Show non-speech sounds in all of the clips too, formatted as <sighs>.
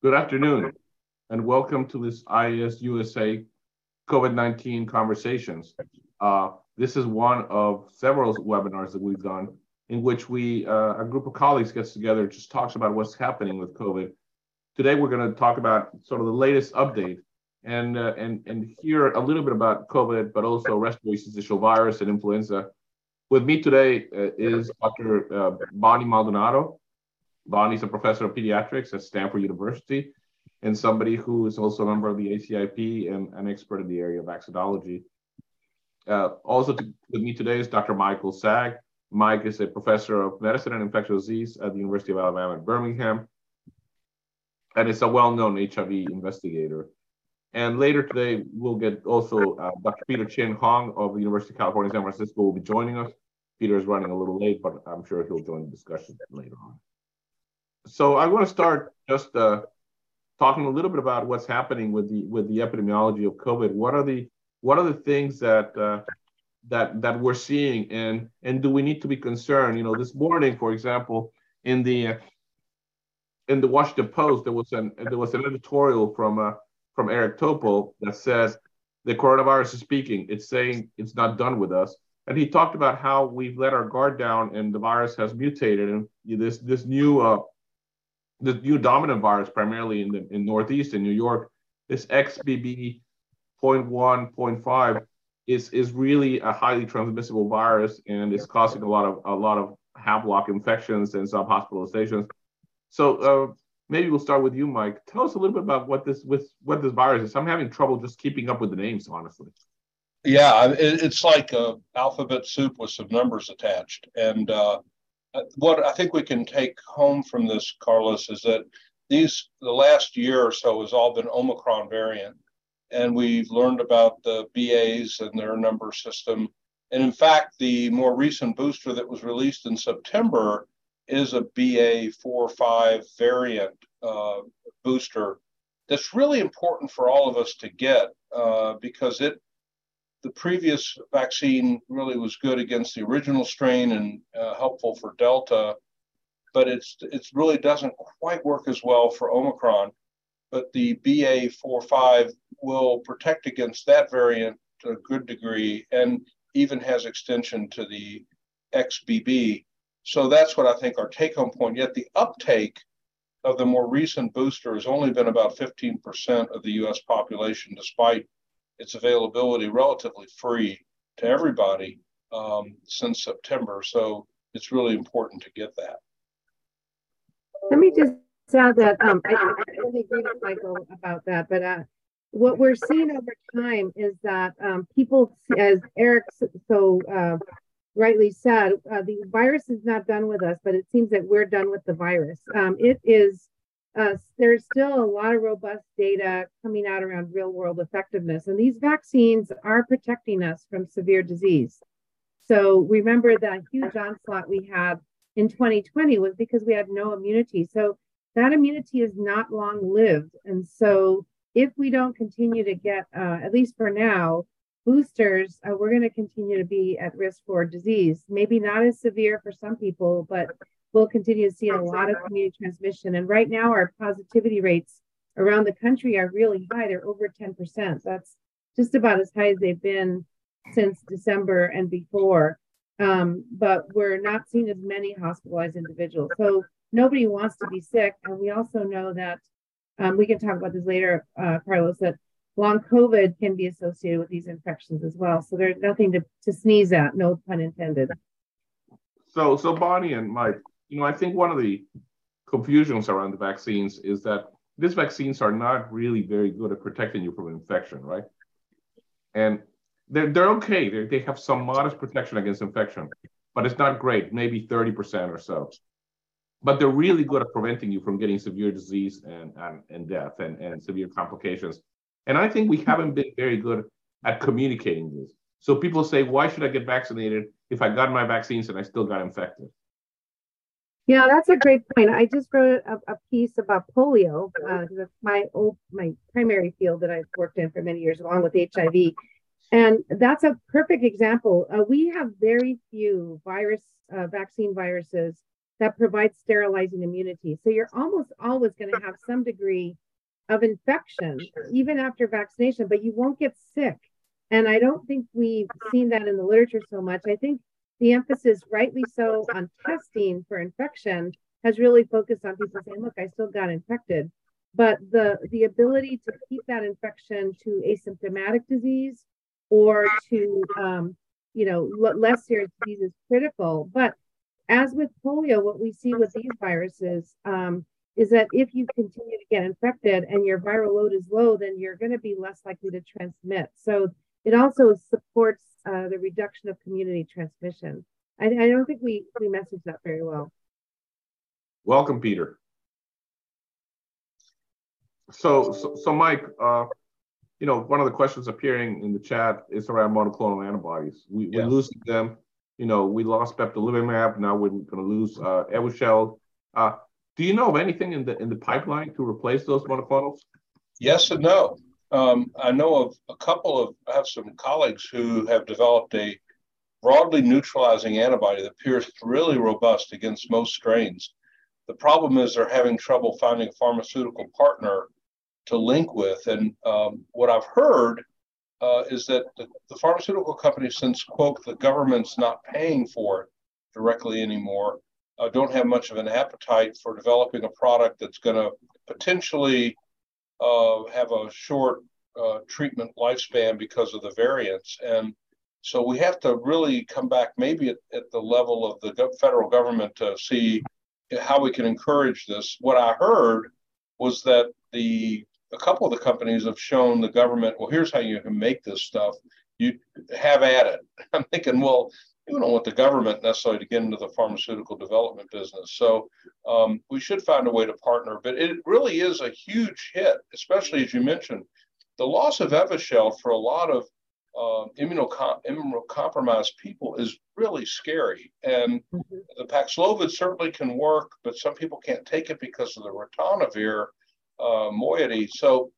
Good afternoon, and welcome to this IAS USA COVID 19 conversations. Uh, this is one of several webinars that we've done in which we, uh, a group of colleagues gets together just talks about what's happening with COVID. Today, we're going to talk about sort of the latest update and, uh, and, and hear a little bit about COVID, but also respiratory syncytial virus and influenza. With me today uh, is Dr. Uh, Bonnie Maldonado. Bonnie's a professor of pediatrics at Stanford University and somebody who is also a member of the ACIP and an expert in the area of vaccinology. Uh, also to, with me today is Dr. Michael Saag. Mike is a professor of medicine and infectious disease at the University of Alabama at Birmingham, and is a well-known HIV investigator. And later today, we'll get also uh, Dr. Peter Chin Hong of the University of California, San Francisco will be joining us. Peter is running a little late, but I'm sure he'll join the discussion later on. So I want to start just uh, talking a little bit about what's happening with the with the epidemiology of COVID. What are the what are the things that uh, that that we're seeing, and and do we need to be concerned? You know, this morning, for example, in the in the Washington Post, there was an there was an editorial from uh, from Eric Topol that says the coronavirus is speaking. It's saying it's not done with us. And he talked about how we've let our guard down and the virus has mutated. And this this new uh, the new dominant virus, primarily in the in Northeast in New York, this XBB 0.1, 0.5 is is really a highly transmissible virus and it's causing a lot of a lot of Havelock infections and some hospitalizations. So uh, maybe we'll start with you, Mike. Tell us a little bit about what this with what this virus is. I'm having trouble just keeping up with the names, honestly. Yeah, it's like a alphabet soup with some numbers attached, and uh, uh, what I think we can take home from this, Carlos, is that these the last year or so has all been Omicron variant, and we've learned about the BAs and their number system. And in fact, the more recent booster that was released in September is a BA 4 5 variant uh, booster that's really important for all of us to get uh, because it the previous vaccine really was good against the original strain and uh, helpful for Delta, but it's it really doesn't quite work as well for Omicron. But the BA45 will protect against that variant to a good degree and even has extension to the XBB. So that's what I think our take home point. Yet the uptake of the more recent booster has only been about 15% of the US population, despite its availability relatively free to everybody um, since September. So it's really important to get that. Let me just add that um, I, I agree with Michael about that, but uh, what we're seeing over time is that um, people, as Eric so uh, rightly said, uh, the virus is not done with us, but it seems that we're done with the virus. Um, it is uh, there's still a lot of robust data coming out around real world effectiveness, and these vaccines are protecting us from severe disease. So remember that huge onslaught we had in 2020 was because we had no immunity. So that immunity is not long lived. And so if we don't continue to get, uh, at least for now, boosters, uh, we're going to continue to be at risk for disease. Maybe not as severe for some people, but we'll continue to see a lot of community transmission. And right now, our positivity rates around the country are really high. They're over 10%. That's just about as high as they've been since December and before. Um, but we're not seeing as many hospitalized individuals. So nobody wants to be sick. And we also know that um, we can talk about this later, uh, Carlos, that long COVID can be associated with these infections as well. So there's nothing to, to sneeze at, no pun intended. So, so Bonnie and Mike, you know, I think one of the confusions around the vaccines is that these vaccines are not really very good at protecting you from infection, right? And they're, they're okay. They're, they have some modest protection against infection, but it's not great, maybe 30% or so. But they're really good at preventing you from getting severe disease and, and, and death and, and severe complications. And I think we haven't been very good at communicating this. So people say, why should I get vaccinated if I got my vaccines and I still got infected? Yeah, that's a great point. I just wrote a, a piece about polio. Uh, my old, my primary field that I've worked in for many years, along with HIV. And that's a perfect example. Uh, we have very few virus, uh, vaccine viruses that provide sterilizing immunity. So you're almost always going to have some degree of infection, even after vaccination, but you won't get sick. And I don't think we've seen that in the literature so much. I think the emphasis, rightly so, on testing for infection has really focused on people saying, look, I still got infected. But the, the ability to keep that infection to asymptomatic disease or to, um, you know, less serious disease is critical. But as with polio, what we see with these viruses um, is that if you continue to get infected and your viral load is low, then you're going to be less likely to transmit. So it also supports uh, the reduction of community transmission. I, I don't think we, we message that very well. Welcome, Peter. So, so, so Mike, uh, you know, one of the questions appearing in the chat is around monoclonal antibodies. We, yeah. We're losing them. You know, we lost bebtelovimab. Now we're going to lose uh, Evusheld. Uh, do you know of anything in the in the pipeline to replace those monoclonals? Yes and no. Um, I know of a couple of. I have some colleagues who have developed a broadly neutralizing antibody that appears really robust against most strains. The problem is they're having trouble finding a pharmaceutical partner to link with. And um, what I've heard uh, is that the, the, pharmaceutical companies, since quote the government's not paying for it directly anymore, uh, don't have much of an appetite for developing a product that's going to potentially uh, have a short uh, treatment lifespan because of the variants. And so we have to really come back maybe at, at the level of the federal government to see how we can encourage this. What I heard was that the a couple of the companies have shown the government, well, here's how you can make this stuff. You have at it. <laughs> I'm thinking, well, you don't want the government necessarily to get into the pharmaceutical development business. So um, we should find a way to partner. But it really is a huge hit, especially as you mentioned, the loss of Evusheld for a lot of uh, immunocompromised people is really scary. And mm-hmm. the Paxlovid certainly can work, but some people can't take it because of the ritonavir uh, moiety. So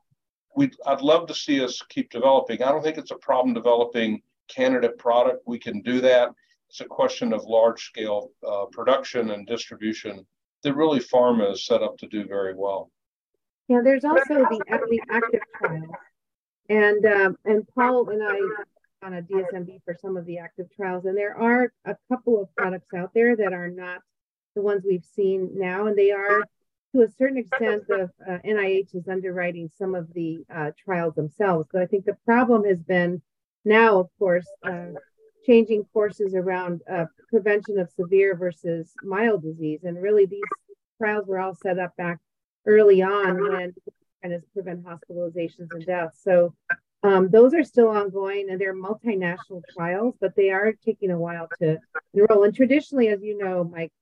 we I'd love to see us keep developing. I don't think it's a problem developing candidate product. We can do that. It's a question of large scale uh, production and distribution that really pharma is set up to do very well. Yeah, there's also the, the ACTIV trials. And um, and Paul and I on a DSMB for some of the ACTIV trials, and there are a couple of products out there that are not the ones we've seen now, and they are to a certain extent the uh, NIH is underwriting some of the uh, trials themselves. But I think the problem has been now, of course, uh, changing courses around uh, prevention of severe versus mild disease, and really these trials were all set up back early on when as prevent hospitalizations and deaths. So um, those are still ongoing and they're multinational trials, but they are taking a while to enroll. And traditionally, as you know, Mike,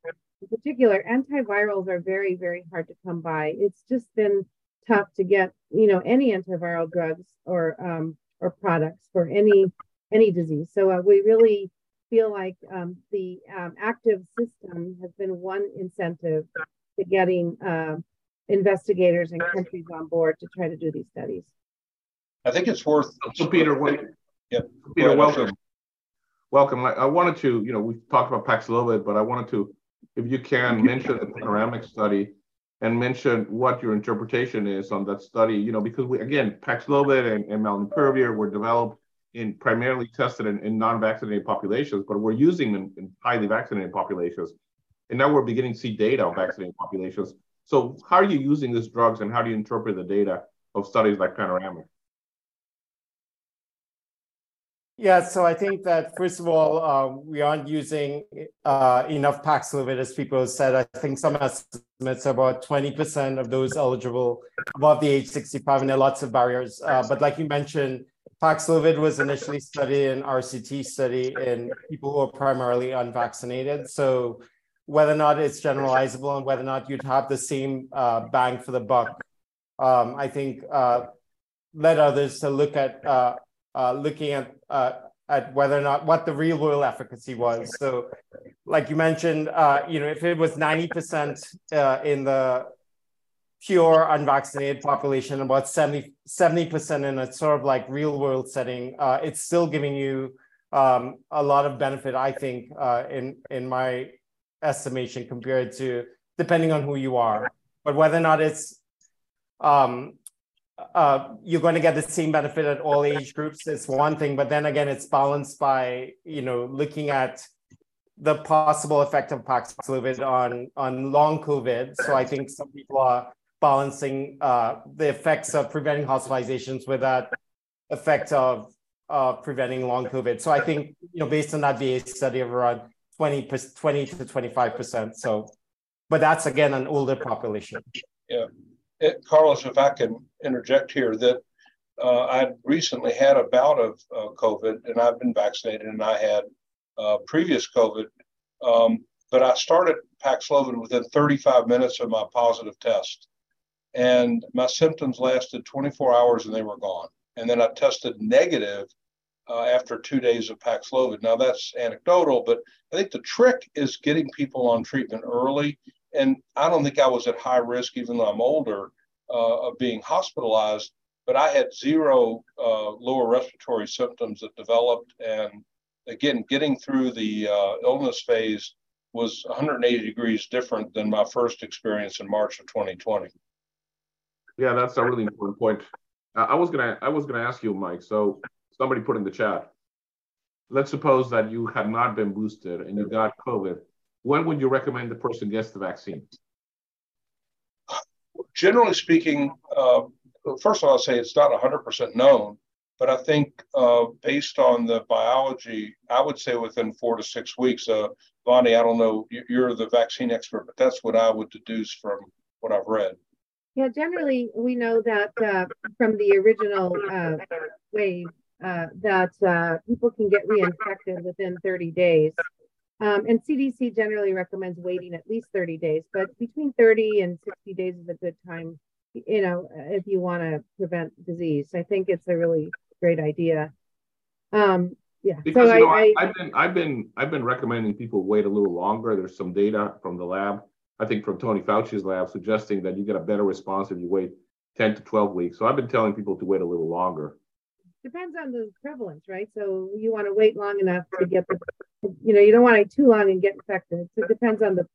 in particular, antivirals are very, very hard to come by. It's just been tough to get, you know, any antiviral drugs or um, or products for any any disease. So uh, we really feel like um, the um, ACTIV system has been one incentive to getting uh, investigators and countries on board to try to do these studies. I think it's worth. So Peter, when, yeah, Peter, welcome. Welcome. I, I, wanted to, you know, we talked about Paxlovid, but I wanted to, if you can, mention the panoramic study and mention what your interpretation is on that study. You know, because we again, Paxlovid and, and Molnupiravir were developed in primarily tested in, in non-vaccinated populations, but we're using them in highly vaccinated populations. And now we're beginning to see data on vaccinated populations. So how are you using these drugs and how do you interpret the data of studies like Panoramic? Yeah, so I think that first of all, uh, we aren't using uh, enough Paxlovid, as people said. I think some estimates are about 20% of those eligible above the age 65, and there are lots of barriers. Uh, but like you mentioned, Paxlovid was initially studied in RCT study in people who are primarily unvaccinated. So whether or not it's generalizable and whether or not you'd have the same uh, bang for the buck. Um, I think uh, led others to look at uh, uh looking at uh, at whether or not what the real world efficacy was. So, like you mentioned, uh, you know, if it was ninety percent in the pure unvaccinated population, about 70 percent in a sort of like real world setting, it's still giving you um, a lot of benefit. I think in in my estimation compared to depending on who you are. But whether or not it's um, uh, you're going to get the same benefit at all age groups is one thing, but then again, it's balanced by you know looking at the possible effect of Paxlovid on on long COVID. So I think some people are balancing uh, the effects of preventing hospitalizations with that effect of uh, preventing long COVID. So I think you know based on that VA study of around 20, 20 to 25 percent. So, but that's again an older population. Yeah it, Carlos, if I can interject here, that uh, I recently had a bout of uh, COVID and I've been vaccinated and I had uh, previous COVID. Um, but I started Paxlovid within 35 minutes of my positive test. And my symptoms lasted 24 hours and they were gone. And then I tested negative uh, after two days of Paxlovid. Now that's anecdotal, but I think the trick is getting people on treatment early and I don't think I was at high risk, even though I'm older, uh, of being hospitalized. But I had zero uh, lower respiratory symptoms that developed, and again, getting through the uh, illness phase was 180 degrees different than my first experience in March of 2020. Yeah, that's a really important point. I was gonna I was gonna ask you, Mike. So somebody put in the chat. Let's suppose that you had not been boosted and you got COVID when would you recommend the person gets the vaccine? Generally speaking, uh, first of all, I'll say it's not 100% known, but I think uh, based on the biology, I would say within four to six weeks. Uh, Bonnie, I don't know, you're the vaccine expert, but that's what I would deduce from what I've read. Yeah, generally, we know that uh, from the original uh, wave uh, that uh, people can get reinfected within 30 days. Um, and CDC generally recommends waiting at least 30 days, but between 30 and 60 days is a good time, you know, if you want to prevent disease. I think it's a really great idea. Um, yeah. Because so you know, I, have been I've been I've been recommending people wait a little longer. There's some data from the lab, I think from Tony Fauci's lab, suggesting that you get a better response if you wait 10 to 12 weeks. So I've been telling people to wait a little longer depends on the prevalence, right? So you want to wait long enough to get the, you know, you don't want to too long and get infected. So it depends on the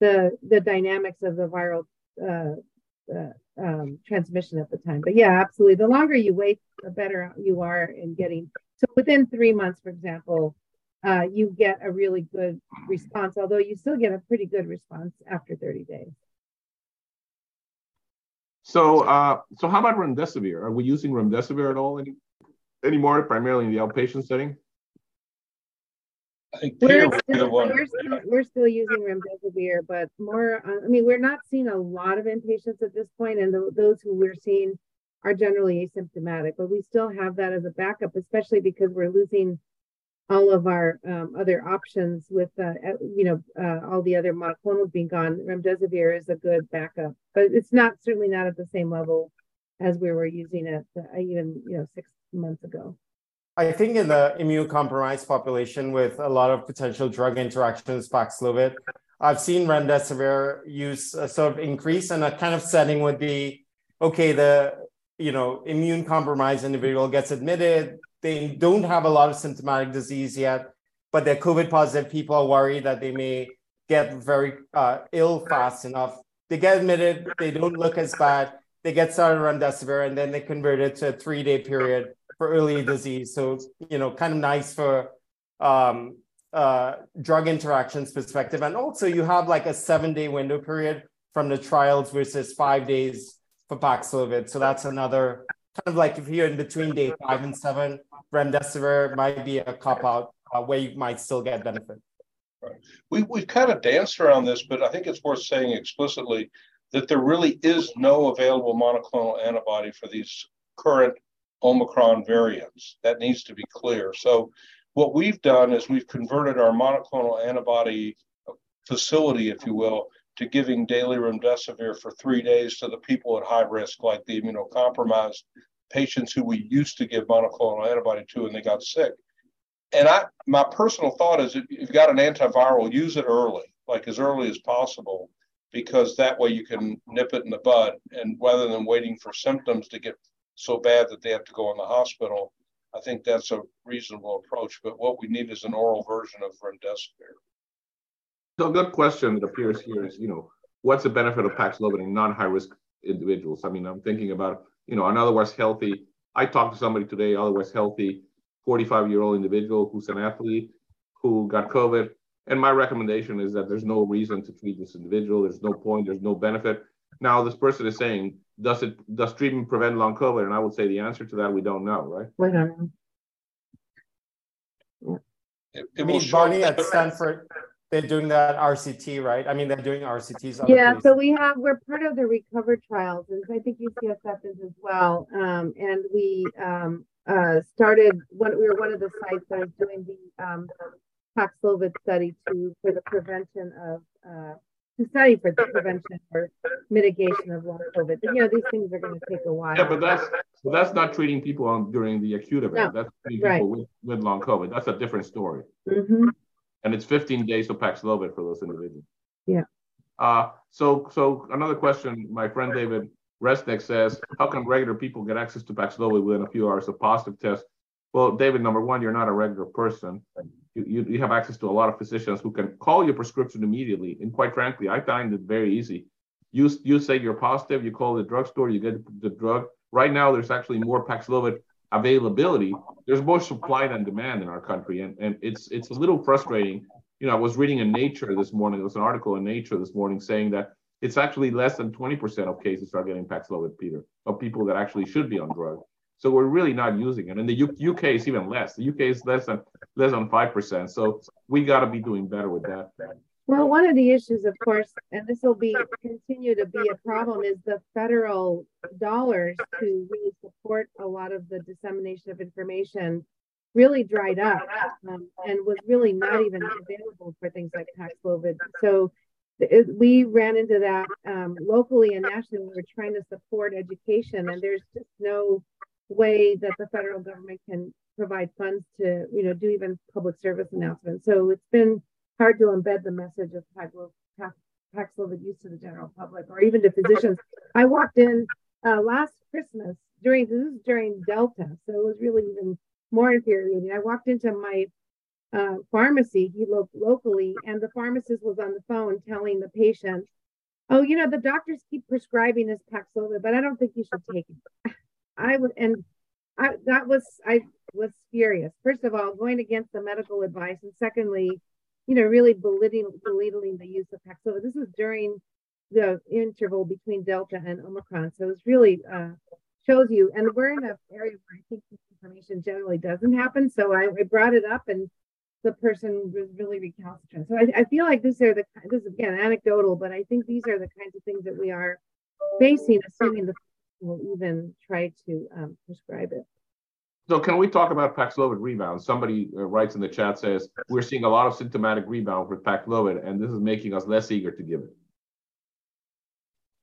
the the dynamics of the viral uh, uh, um, transmission at the time. But yeah, absolutely. The longer you wait, the better you are in getting. So within three months, for example, uh, you get a really good response. Although you still get a pretty good response after 30 days. So, uh, so how about remdesivir? Are we using remdesivir at all any, anymore, primarily in the outpatient setting? I think we're, still, we're, still, we're still using remdesivir, but more. Uh, I mean, we're not seeing a lot of inpatients at this point, and the, those who we're seeing are generally asymptomatic. But we still have that as a backup, especially because we're losing all of our um, other options with, uh, you know, uh, all the other monoclonals being gone. Remdesivir is a good backup, but it's not certainly not at the same level as we were using it uh, even, you know, six months ago. I think in the immune compromised population with a lot of potential drug interactions, Paxlovid, I've seen remdesivir use a sort of increase, and a kind of setting would be okay. The you know immune compromised individual gets admitted, they don't have a lot of symptomatic disease yet, but they're COVID positive. People are worried that they may get very uh, ill fast enough. They get admitted, they don't look as bad. They get started remdesivir, and then they convert it to a three day period for early disease. So, you know, kind of nice for um, uh, drug interactions perspective. And also, you have like a seven day window period from the trials versus five days for Paxlovid. So that's another kind of like if you're in between day five and seven, remdesivir might be a cop out uh, where you might still get benefit. Right. We, we've kind of danced around this, but I think it's worth saying explicitly that there really is no available monoclonal antibody for these current Omicron variants. That needs to be clear. So, what we've done is we've converted our monoclonal antibody facility, if you will, to giving daily remdesivir for three days to the people at high risk, like the immunocompromised patients who we used to give monoclonal antibody to and they got sick. And I, my personal thought is if you've got an antiviral, use it early, like as early as possible, because that way you can nip it in the bud. And rather than waiting for symptoms to get so bad that they have to go in the hospital, I think that's a reasonable approach. But what we need is an oral version of remdesivir. So a good question that appears here is, you know, what's the benefit of Paxlovid in non-high risk individuals? I mean, I'm thinking about, you know, an otherwise healthy. I talked to somebody today, otherwise healthy, 45 year old individual who's an athlete who got COVID. And my recommendation is that there's no reason to treat this individual. There's no point. There's no benefit. Now, this person is saying, does it does treatment prevent long COVID? And I would say the answer to that we don't know, right? We don't know. It, I mean, will short- Bonnie at Stanford, they're doing that RCT, right? I mean, they're doing RCTs. other Yeah, places. so we have, we're part of the recover trials, and I think UCSF is as well. Um, and we, um, uh, started, one, we were one of the sites that was doing the, um, Paxlovid study to, for the prevention of, uh, to study for the prevention or mitigation of long COVID. But, you know, these things are gonna take a while. Yeah, but that's so that's not treating people on during the acute event. That's treating right. people with, with long COVID. That's a different story. hmm And it's 15 days of Paxlovid for those individuals. Yeah. Uh, so so another question, my friend David Resnick says, how can regular people get access to Paxlovid within a few hours of positive test? Well, David, number one, you're not a regular person. You, you, have access to a lot of physicians who can call your prescription immediately. And quite frankly, I find it very easy. You, you say you're positive, you call the drugstore, you get the drug. Right now, there's actually more Paxlovid availability. There's more supply than demand in our country. And, and it's, it's a little frustrating. You know, I was reading in Nature this morning, there was an article in Nature this morning saying that it's actually less than 20% of cases are getting Paxlovid, Peter, of people that actually should be on drug. So we're really not using it. And the U- UK is even less. The UK is less than less than five percent. So we got to be doing better with that. Well, one of the issues, of course, and this will be continue to be a problem, is the federal dollars to really support a lot of the dissemination of information really dried up um, and was really not even available for things like Paxlovid. So it, we ran into that um, locally and nationally. We were trying to support education, and there's just no way that the federal government can provide funds to, you know, do even public service announcements. So it's been hard to embed the message of Paxlo- Pax- Paxlovid use to the general public or even to physicians. I walked in uh, last Christmas during this is during Delta, so it was really even more infuriating. I walked into my uh, pharmacy he lo- locally, and the pharmacist was on the phone telling the patient, "Oh, you know, the doctors keep prescribing this Paxlovid, but I don't think you should take it." I would, and I that was I was furious. First of all, going against the medical advice, and secondly, you know, really belittling, belittling the use of Paxlovid. This was during the interval between Delta and Omicron, so it's really uh, shows you. And we're in an area where I think information generally doesn't happen. So I, I brought it up, and the person was really recalcitrant. So I, I feel like these are the this is again anecdotal, but I think these are the kinds of things that we are facing, assuming the will even try to um, prescribe it. So can we talk about Paxlovid rebound? Somebody uh, writes in the chat says we're seeing a lot of symptomatic rebound with Paxlovid, and this is making us less eager to give it.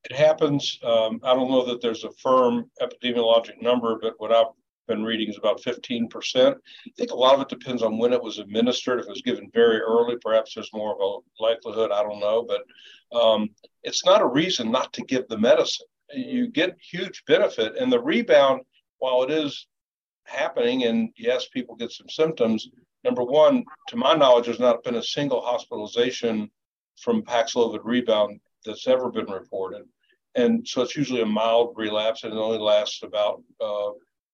It happens. Um, I don't know that there's a firm epidemiologic number, but what I've been reading is about 15%. I think a lot of it depends on when it was administered. If it was given very early, perhaps there's more of a likelihood. I don't know, but um, it's not a reason not to give the medicine. You get huge benefit, and the rebound, while it is happening, and yes, people get some symptoms. Number one, to my knowledge, there's not been a single hospitalization from Paxlovid rebound that's ever been reported. And so it's usually a mild relapse and it only lasts about uh,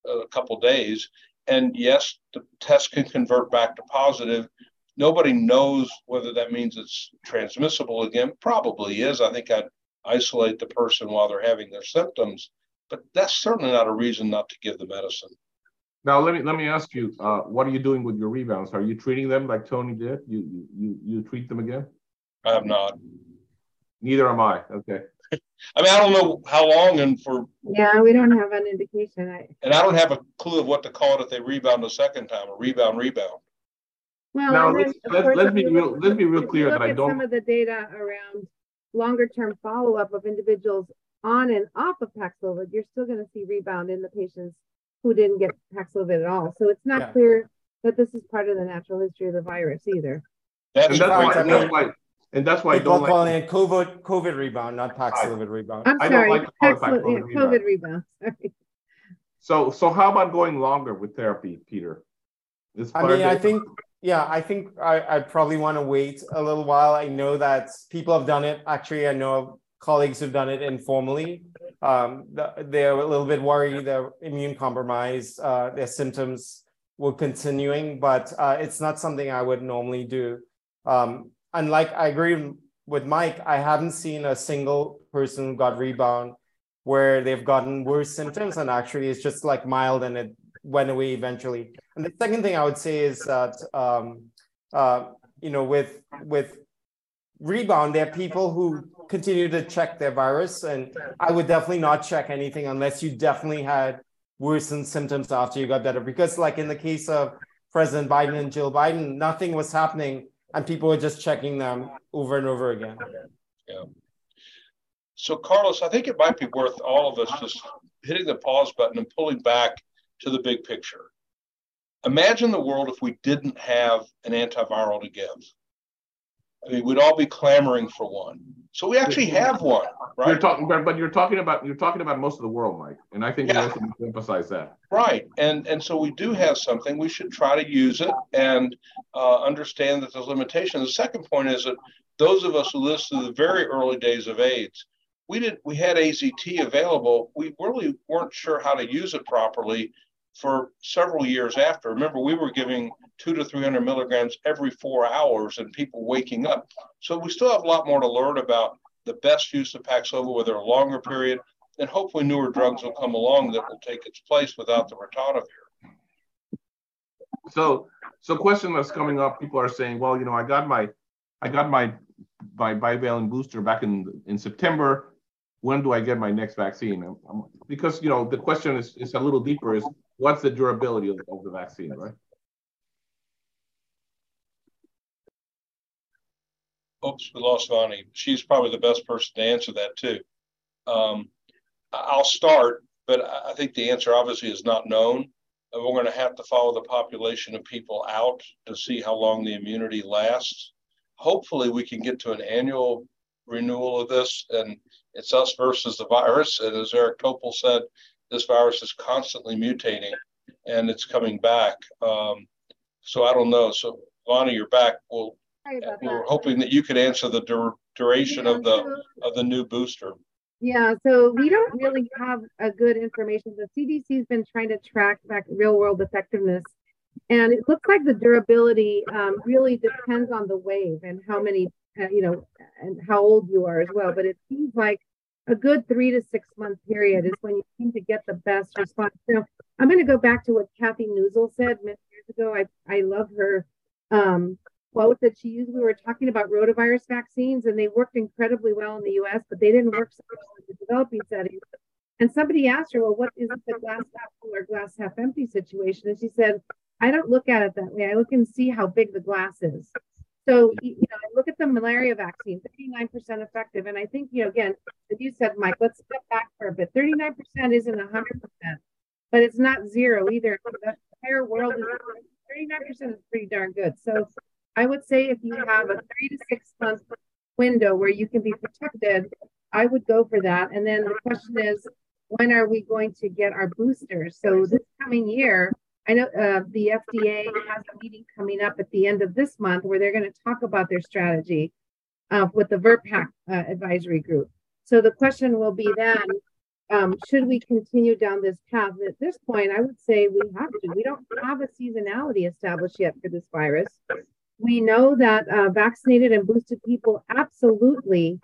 a couple days. And yes, the test can convert back to positive. Nobody knows whether that means it's transmissible again. Probably is. I think I'd isolate the person while they're having their symptoms, but that's certainly not a reason not to give the medicine. Now let me let me ask you, uh, what are you doing with your rebounds? Are you treating them like Tony did? You you you, you treat them again? I have not. Neither am I. Okay. I mean, I don't know how long and for, Yeah, we don't have an indication. I, and I don't have a clue of what to call it if they rebound a second time, a rebound, rebound. well, Now, then, let's- of let's- let's be real- let's be real clear that I don't- Some of the data around longer term follow up of individuals on and off of Paxlovid, you're still going to see rebound in the patients who didn't get Paxlovid at all. So it's not Yeah. clear that this is part of the natural history of the virus either. That's And that's why, and that's why, and that's why I don't calling like. it COVID, COVID rebound, not Paxlovid rebound. I'm I don't sorry, like to call it Paxlo- Paxlovid yeah. COVID rebound. <laughs> Sorry. So so how about going longer with therapy, Peter? Is I mean, I days- think yeah, I think I, I probably want to wait a little while. I know that people have done it. Actually, I know colleagues who've done it informally. Um, they're a little bit worried, they're immune compromised, uh, their symptoms were continuing, but uh, it's not something I would normally do. Um, and like I agree with Mike, I haven't seen a single person who got rebound where they've gotten worse symptoms and actually it's just like mild and it went away eventually. And the second thing I would say is that um, uh, you know with with rebound, there are people who continue to check their virus, and I would definitely not check anything unless you definitely had worsened symptoms after you got better. Because like in the case of President Biden and Jill Biden, nothing was happening, and people were just checking them over and over again. Yeah. So, Carlos, I think it might be worth all of us just hitting the pause button and pulling back to the big picture. Imagine the world if we didn't have an antiviral to give. I mean, we'd all be clamoring for one. So we actually have one, right? You're talking, but, you're talking about you're talking about most of the world, Mike, and I think yeah. you to emphasize that. Right, and and so we do have something. We should try to use it and uh, understand that there's limitations. The second point is that those of us who lived through the very early days of AIDS, we did we had AZT available. We really weren't sure how to use it properly for several years after. Remember, we were giving two to 300 milligrams every four hours and people waking up. So we still have a lot more to learn about the best use of Paxlovid, whether a longer period, and hopefully newer drugs will come along that will take its place without the ritonavir. So, so question that's coming up, people are saying, well, you know, I got my, I got my, my bivalent booster back in in September. When do I get my next vaccine? Because you know, the question is is a little deeper. Is what's the durability of, of the vaccine, right? oops, we lost Bonnie. She's probably the best person to answer that too. Um, I'll start, but I think the answer obviously is not known. We're going to have to follow the population of people out to see how long the immunity lasts. Hopefully, we can get to an annual renewal of this, and it's us versus the virus. And as Eric Topol said, this virus is constantly mutating, and it's coming back. Um, so I don't know. So Bonnie, you're back. We'll we were hoping that you could answer the dur- duration yeah, of the so, of the new booster. Yeah, so we don't really have a good information. The CDC's been trying to track back real world effectiveness, and it looks like the durability um, really depends on the wave and how many, uh, you know, and how old you are as well. But it seems like a good three to six month period is when you seem to get the best response. Now, I'm going to go back to what Kathy Neuzil said many years ago. I I love her um, quote that she used. We were talking about rotavirus vaccines, and they worked incredibly well in the U.S., but they didn't work so well in the developing settings. And somebody asked her, "Well, what is the glass half full or glass half empty situation?" And she said, "I don't look at it that way. I look and see how big the glass is." So, you know, look at the malaria vaccine, 39% effective. And I think, you know, again, as you said, Mike, let's step back for a bit. 39% isn't 100%, but it's not zero either. The entire world is 39% is pretty darn good. So I would say if you have a three to six month window where you can be protected, I would go for that. And then the question is, when are we going to get our boosters? So this coming year, I know uh, the FDA has a meeting coming up at the end of this month where they're going to talk about their strategy uh, with the VRBPAC uh, advisory group. So the question will be then, um, should we continue down this path? At this point, I would say we have to. We don't have a seasonality established yet for this virus we know that uh, vaccinated and boosted people absolutely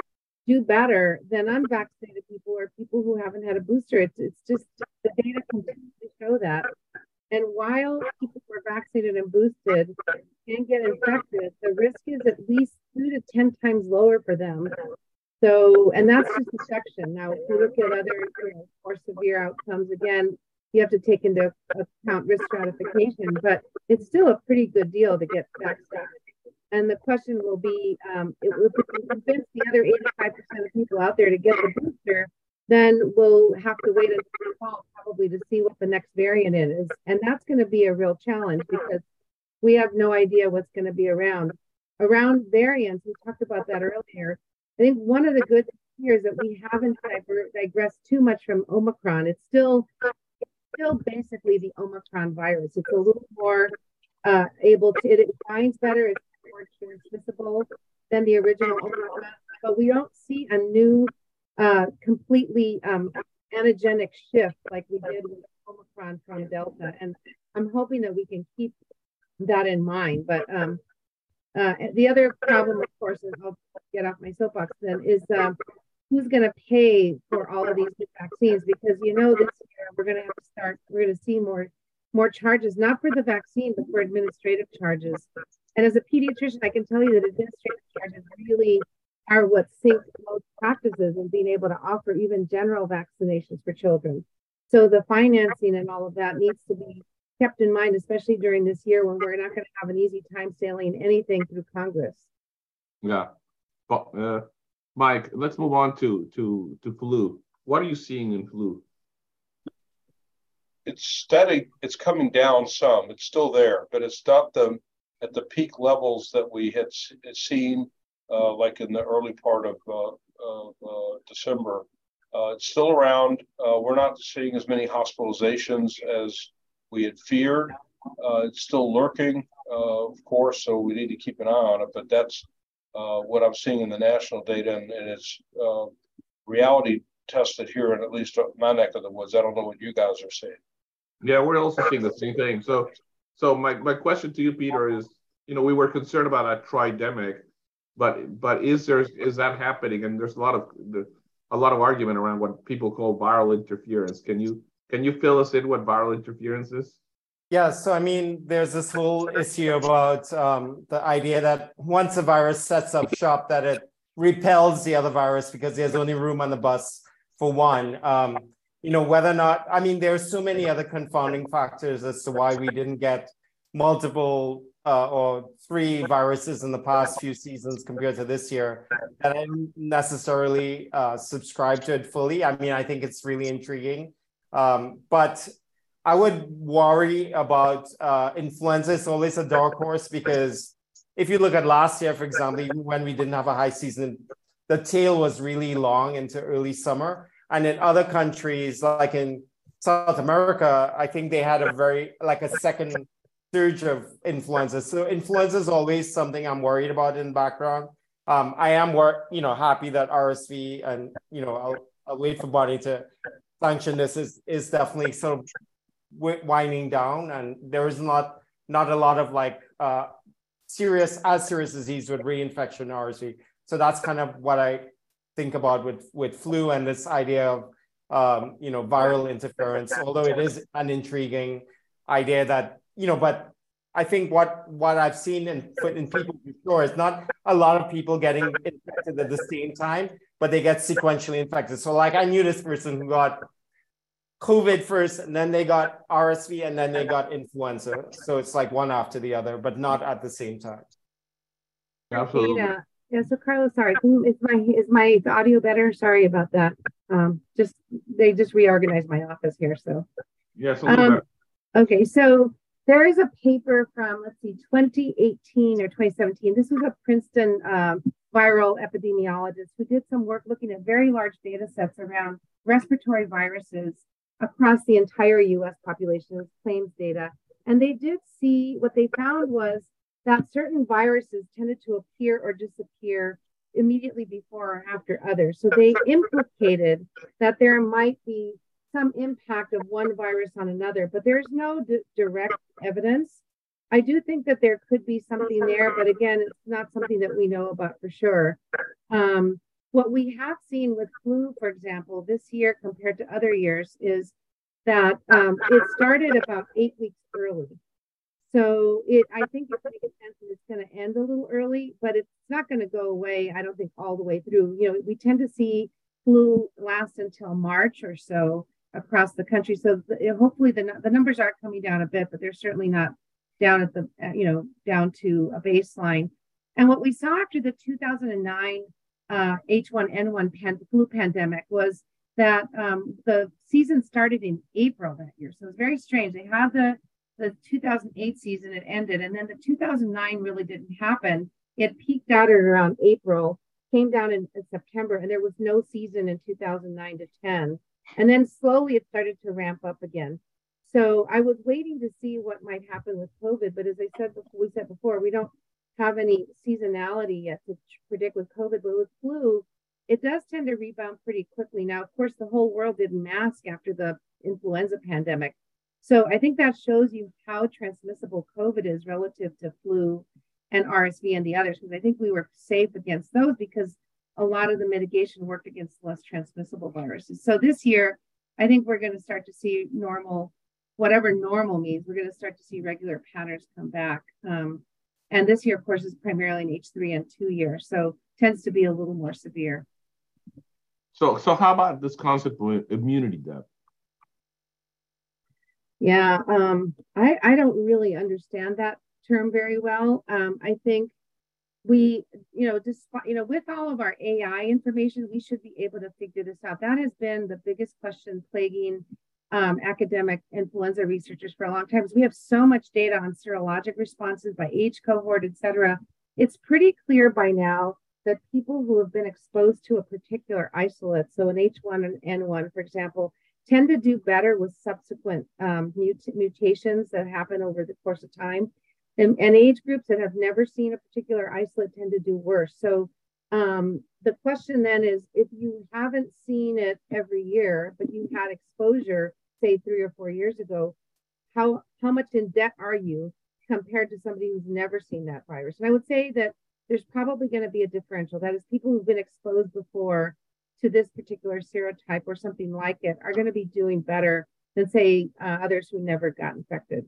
do better than unvaccinated people or people who haven't had a booster. It's, it's just the data continues to show that. And while people who are vaccinated and boosted can get infected, the risk is at least two to 10 times lower for them. So, and that's just a section. Now, if you look at other you know, more severe outcomes, again, you have to take into account risk stratification, but it's still a pretty good deal to get vaccinated. And the question will be, um, it will convince the other 85% of people out there to get the booster, then we'll have to wait until fall probably to see what the next variant is. And that's going to be a real challenge because we have no idea what's going to be around. Around variants, we talked about that earlier. I think one of the good things here is that we haven't digressed too much from Omicron. It's still still basically the Omicron virus. It's a little more uh, able to, it binds better, it's more transmissible than the original Omicron, but we don't see a new, uh, completely um, antigenic shift like we did with Omicron from Delta. And I'm hoping that we can keep that in mind. But um, uh, the other problem, of course, is I'll get off my soapbox then, is um, who's going to pay for all of these new vaccines? Because you know this year we're going to have to start. We're going to see more more charges, not for the vaccine, but for administrative charges. And as a pediatrician, I can tell you that administrative charges really are what sink most practices and being able to offer even general vaccinations for children. So the financing and all of that needs to be kept in mind, especially during this year when we're not going to have an easy time sailing anything through Congress. Yeah. But, uh, Mike, let's move on to to to flu. What are you seeing in flu? It's steady. It's coming down some. It's still there, but it's not the at the peak levels that we had seen, uh, like in the early part of, uh, of uh, December. Uh, it's still around. We're not seeing as many hospitalizations as we had feared. It's still lurking, of course, so we need to keep an eye on it. But that's what I'm seeing in the national data, and, and it's reality tested here in at least my neck of the woods. I don't know what you guys are seeing. Yeah, we're also seeing the same thing. So, so my, my question to you, Peter, is you know we were concerned about a tridemic, but but is there is that happening? And there's a lot of a lot of argument around what people call viral interference. Can you can you fill us in what viral interference is? Yeah, so I mean, there's this whole issue about um, the idea that once a virus sets up shop, that it repels the other virus because there's only room on the bus for one. Um, you know, whether or not, I mean, there are so many other confounding factors as to why we didn't get multiple uh, or three viruses in the past few seasons compared to this year that I necessarily uh, subscribe to it fully. I mean, I think it's really intriguing. Um, but I would worry about uh, influenza. It's always a dark horse because if you look at last year, for example, when we didn't have a high season, the tail was really long into early summer. And in other countries, like in South America, I think they had a very like a second surge of influenza. So influenza is always something I'm worried about in the background. Um, I am wor- you know happy that RSV and you know I'll, I'll wait for Bonnie to sanction this is is definitely sort of winding down, and there is not not a lot of like uh, serious as serious disease with reinfection RSV. So that's kind of what I think about with with flu and this idea of um, you know viral interference. Although it is an intriguing idea that you know, but I think what what I've seen in in people before is not a lot of people getting infected at the same time, but they get sequentially infected. So like I knew this person who got COVID first, and then they got RSV, and then they got influenza. So it's like one after the other, but not at the same time. Absolutely. Yeah. Yeah. So Carlos, sorry, is my is my audio better? Sorry about that. Um, just they just reorganized my office here, so. Yes. Um, okay, so there is a paper from let's see, 2018 or 2017. This was a Princeton um, viral epidemiologist who did some work looking at very large data sets around respiratory viruses across the entire US population, claims data. And they did see what they found was that certain viruses tended to appear or disappear immediately before or after others. So they implicated that there might be some impact of one virus on another, but there's no d- direct evidence. I do think that there could be something there, but again, it's not something that we know about for sure. Um, what we have seen with flu, for example, this year compared to other years is that um, it started about eight weeks early. So it, I think it's going to it's going to end a little early, but it's not going to go away. I don't think all the way through. You know, we tend to see flu last until March or so across the country. So the, hopefully the the numbers are coming down a bit, but they're certainly not down at the you know down to a baseline. And what we saw after the 2009 uh, H1N1 pan, flu pandemic was that um, the season started in April that year. So it's very strange. They had the the 2008 season, it ended, and then the 2009 really didn't happen. It peaked out at around April, came down in, in September, and there was no season in 2009 to 10. And then slowly it started to ramp up again. so I was waiting to see what might happen with COVID, but as I said before, we said before, we don't have any seasonality yet to predict with COVID, but with flu, it does tend to rebound pretty quickly. Now, of course, the whole world didn't mask after the influenza pandemic. So I think that shows you how transmissible COVID is relative to flu and RSV and the others, because I think we were safe against those because a lot of the mitigation worked against less transmissible viruses. So this year, I think we're going to start to see normal, whatever normal means, we're going to start to see regular patterns come back. Um, and this year, of course, is primarily an H3 and 2 year, so tends to be a little more severe. So, so how about this concept of immunity debt? Yeah, um, I, I don't really understand that term very well. Um, I think we, you know, just you know, with all of our AI information, we should be able to figure this out. That has been the biggest question plaguing um, academic influenza researchers for a long time. Is we have so much data on serologic responses by age cohort, et cetera. It's pretty clear by now that people who have been exposed to a particular isolate, so an H1 and N1, for example, tend to do better with subsequent um, mut- mutations that happen over the course of time. And, and, age groups that have never seen a particular isolate tend to do worse. So um, the question then is if you haven't seen it every year, but you had exposure, say three or four years ago, how, how much in debt are you compared to somebody who's never seen that virus? And I would say that there's probably going to be a differential. That is, people who've been exposed before to this particular serotype or something like it are going to be doing better than, say, uh, others who never got infected.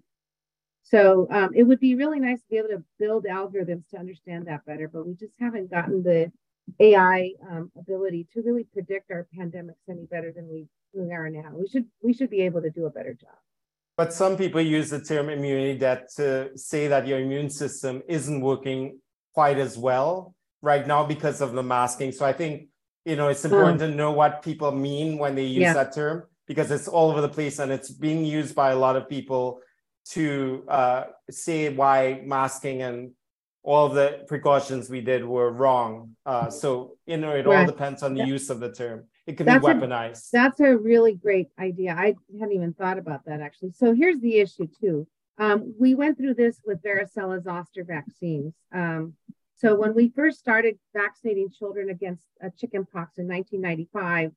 So um, it would be really nice to be able to build algorithms to understand that better, but we just haven't gotten the AI um, ability to really predict our pandemics any better than we, we are now. We should we should be able to do a better job. But some people use the term immunity debt to say that your immune system isn't working quite as well right now because of the masking. So I think you know it's important um, to know what people mean when they use yeah. that term because it's all over the place and it's being used by a lot of people to uh, say why masking and all the precautions we did were wrong. Uh, so you know it right. all depends on the use of the term. It can be weaponized. A, that's a really great idea. I hadn't even thought about that actually. So here's the issue too. Um, we went through this with varicella zoster vaccines. Um, so when we first started vaccinating children against uh, chickenpox in 1995,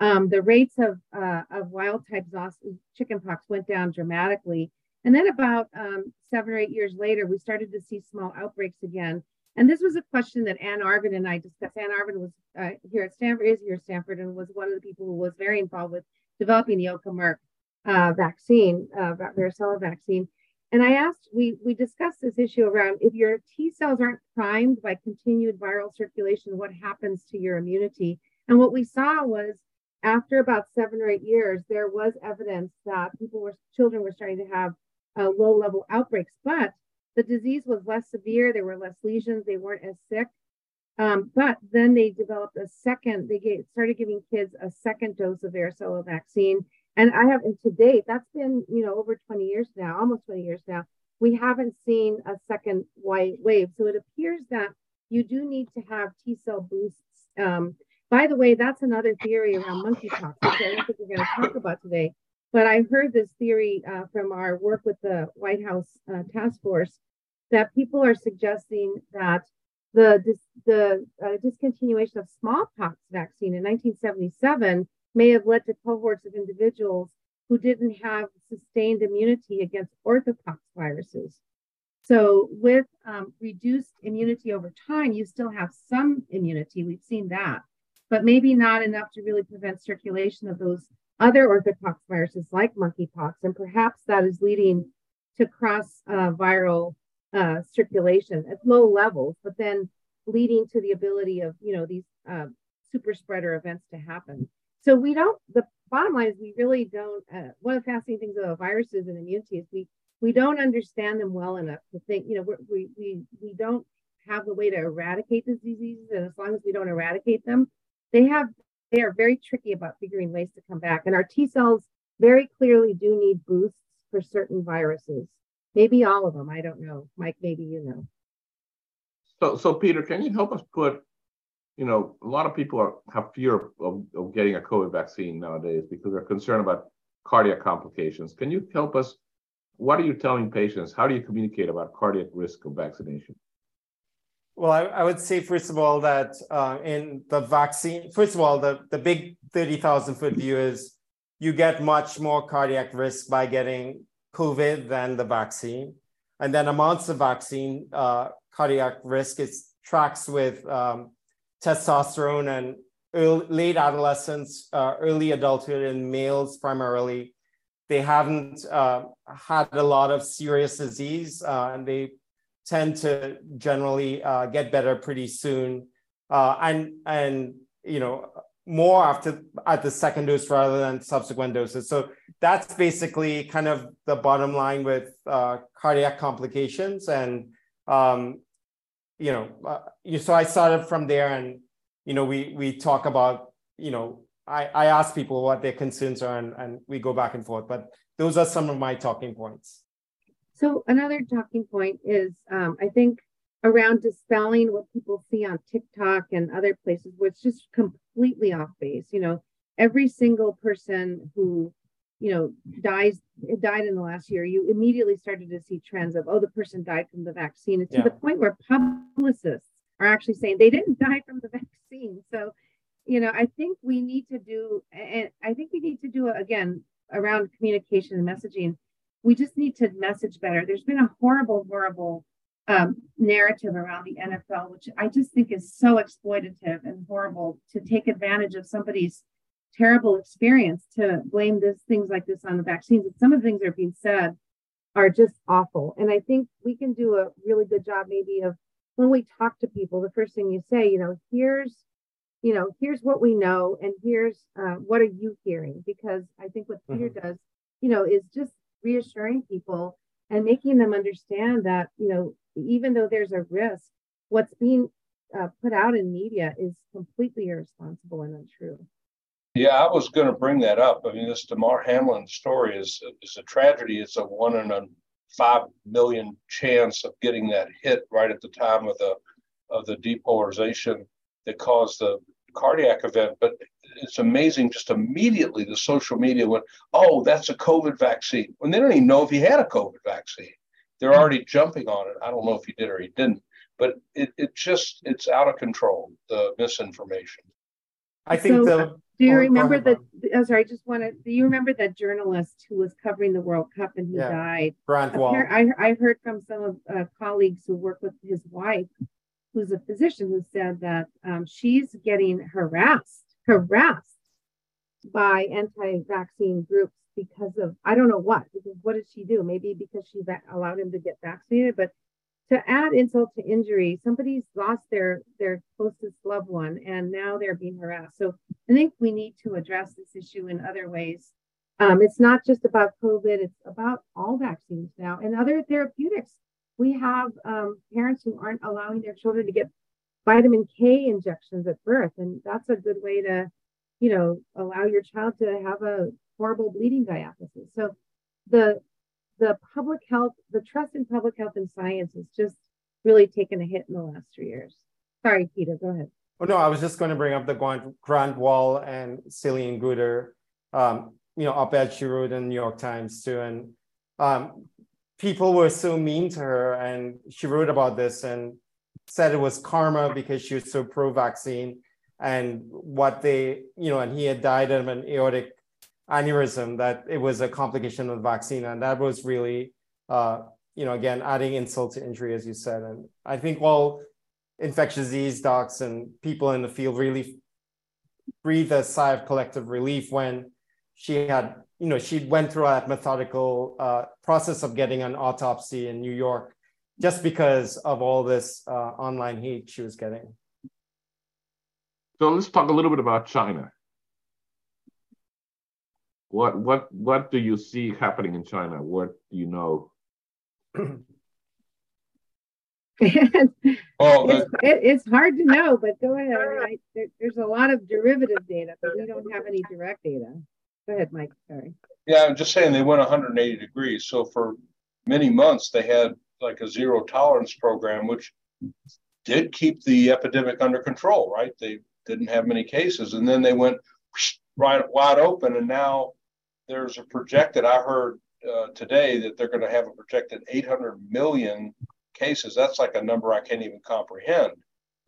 um, the rates of, uh, of wild type zoster chickenpox went down dramatically. And then about um, seven or eight years later, we started to see small outbreaks again. And this was a question that Ann Arvin and I discussed. Ann Arvin was uh, here at Stanford, is here at Stanford, and was one of the people who was very involved with developing the Oka uh, vaccine, uh, varicella vaccine. And I asked, we, we discussed this issue around if your T cells aren't primed by continued viral circulation, what happens to your immunity? And what we saw was after about seven or eight years, there was evidence that people were, children were starting to have uh, low level outbreaks, but the disease was less severe. There were less lesions. They weren't as sick. Um, but then they developed a second, they gave, started giving kids a second dose of varicella vaccine and I have, and to date, that's been, you know, over 20 years now, almost 20 years now. We haven't seen a second white wave. So it appears that you do need to have T cell boosts. Um, by the way, that's another theory around monkeypox, which I don't think we're going to talk about today. But I heard this theory uh, from our work with the White House uh, task force that people are suggesting that the, the uh, discontinuation of smallpox vaccine in 1977 may have led to cohorts of individuals who didn't have sustained immunity against orthopox viruses. So, with um, reduced immunity over time, you still have some immunity. We've seen that, but maybe not enough to really prevent circulation of those other orthopox viruses like monkeypox. And perhaps that is leading to cross uh, viral uh, circulation at low levels, but then leading to the ability of you know these uh, super spreader events to happen. So we don't. The bottom line is we really don't. Uh, one of the fascinating things about viruses and immunity is we we don't understand them well enough to think. You know, we we we don't have the way to eradicate these diseases, and as long as we don't eradicate them, they have they are very tricky about figuring ways to come back. And our T cells very clearly do need boosts for certain viruses. Maybe all of them. I don't know. Mike, maybe you know. So, so Peter, can you help us put you know, a lot of people are, have fear of, of getting a COVID vaccine nowadays because they're concerned about cardiac complications. Can you help us? What are you telling patients? How do you communicate about cardiac risk of vaccination? Well, I, I would say, first of all, that uh, in the vaccine, first of all, the, the big 30,000 foot view is you get much more cardiac risk by getting COVID than the vaccine. And then amounts the vaccine, uh, cardiac risk is tracks with um, testosterone and early, late adolescence, uh, early adulthood in males primarily. They haven't uh, had a lot of serious disease uh, and they tend to generally uh, get better pretty soon. Uh, and, and, you know, more after at the second dose rather than subsequent doses. So that's basically kind of the bottom line with uh, cardiac complications. And, um, you know, uh, so I started from there and, you know, we, we talk about, you know, I, I ask people what their concerns are and, and we go back and forth, but those are some of my talking points. So another talking point is, um, I think around dispelling what people see on TikTok and other places, which just completely off base. You know, every single person who, you know, dies died in the last year, you immediately started to see trends of, oh, the person died from the vaccine. It's yeah. to the point where publicists are actually saying they didn't <laughs> die from the vaccine. So, you know, I think we need to do, and I think we need to do again around communication and messaging we just need to message better. There's been a horrible, horrible um, narrative around the NFL, which I just think is so exploitative and horrible to take advantage of somebody's terrible experience to blame this things like this on the vaccines. And some of the things that are being said are just awful. And I think we can do a really good job maybe of when we talk to people, the first thing you say, you know, here's, you know, here's what we know, and here's uh, what are you hearing? Because I think what Peter mm-hmm. does, you know, is just reassuring people and making them understand that you know even though there's a risk what's being uh, put out in media is completely irresponsible and untrue. Yeah i was going to bring that up. I mean this damar hamlin story is is a tragedy. It's a one in a five million chance of getting that hit right at the time of the of the depolarization that caused the cardiac event. But it's amazing just immediately the social media went, oh, that's a COVID vaccine. When they don't even know if he had a COVID vaccine. They're hmm. already jumping on it. I don't know if he did or he didn't, but it, it just, it's out of control, the misinformation. I think so, the. Do you remember that? Oh, sorry, I just want to. Do you remember that journalist who was covering the World Cup and he yeah. died? Grant Wahl. I, I heard from some of uh, colleagues who work with his wife, who's a physician, who said that um, she's getting harassed harassed by anti-vaccine groups because of I don't know what. Because what did she do? Maybe because she va- allowed him to get vaccinated. But to add insult to injury, somebody's lost their their closest loved one, and now they're being harassed. So I think we need to address this issue in other ways. Um, it's not just about COVID; it's about all vaccines now and other therapeutics. We have um, parents who aren't allowing their children to get vitamin K injections at birth. And that's a good way to, you know, allow your child to have a horrible bleeding diathesis. So the the public health, the trust in public health and science has just really taken a hit in the last three years. Sorry, Peter, go ahead. Oh, no, I was just going to bring up the Grant, Grant Wahl and Celine Gounder, um, you know, op-ed she wrote in New York Times too. And um, people were so mean to her and she wrote about this and said it was karma because she was so pro-vaccine and what they, you know, and he had died of an aortic aneurysm, that it was a complication of the vaccine. And that was really, uh, you know, again, adding insult to injury, as you said. And I think all infectious disease docs and people in the field really breathed a sigh of collective relief when she had, you know, she went through that methodical uh, process of getting an autopsy in New York just because of all this uh, online heat she was getting. So let's talk a little bit about China. What what what do you see happening in China? What do you know? well, <clears throat> it's, it, it's hard to know, but go ahead. I, there, there's a lot of derivative data, but we don't have any direct data. Go ahead, Mike. Sorry. Yeah, I'm just saying they went 180 degrees. So for many months they had like a zero tolerance program, which did keep the epidemic under control, right? They didn't have many cases. And then they went right wide open. And now there's a projected, I heard uh, today that they're going to have a projected 800 million cases. That's like a number I can't even comprehend.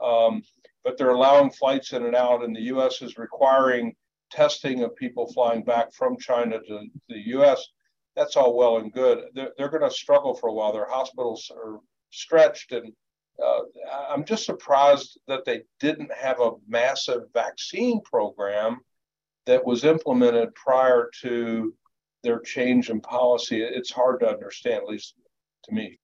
Um, but they're allowing flights in and out, and the U.S. is requiring testing of people flying back from China to the U.S. That's all well and good. They're, they're going to struggle for a while. Their hospitals are stretched, and uh, I'm just surprised that they didn't have a massive vaccine program that was implemented prior to their change in policy. It's hard to understand, at least to me.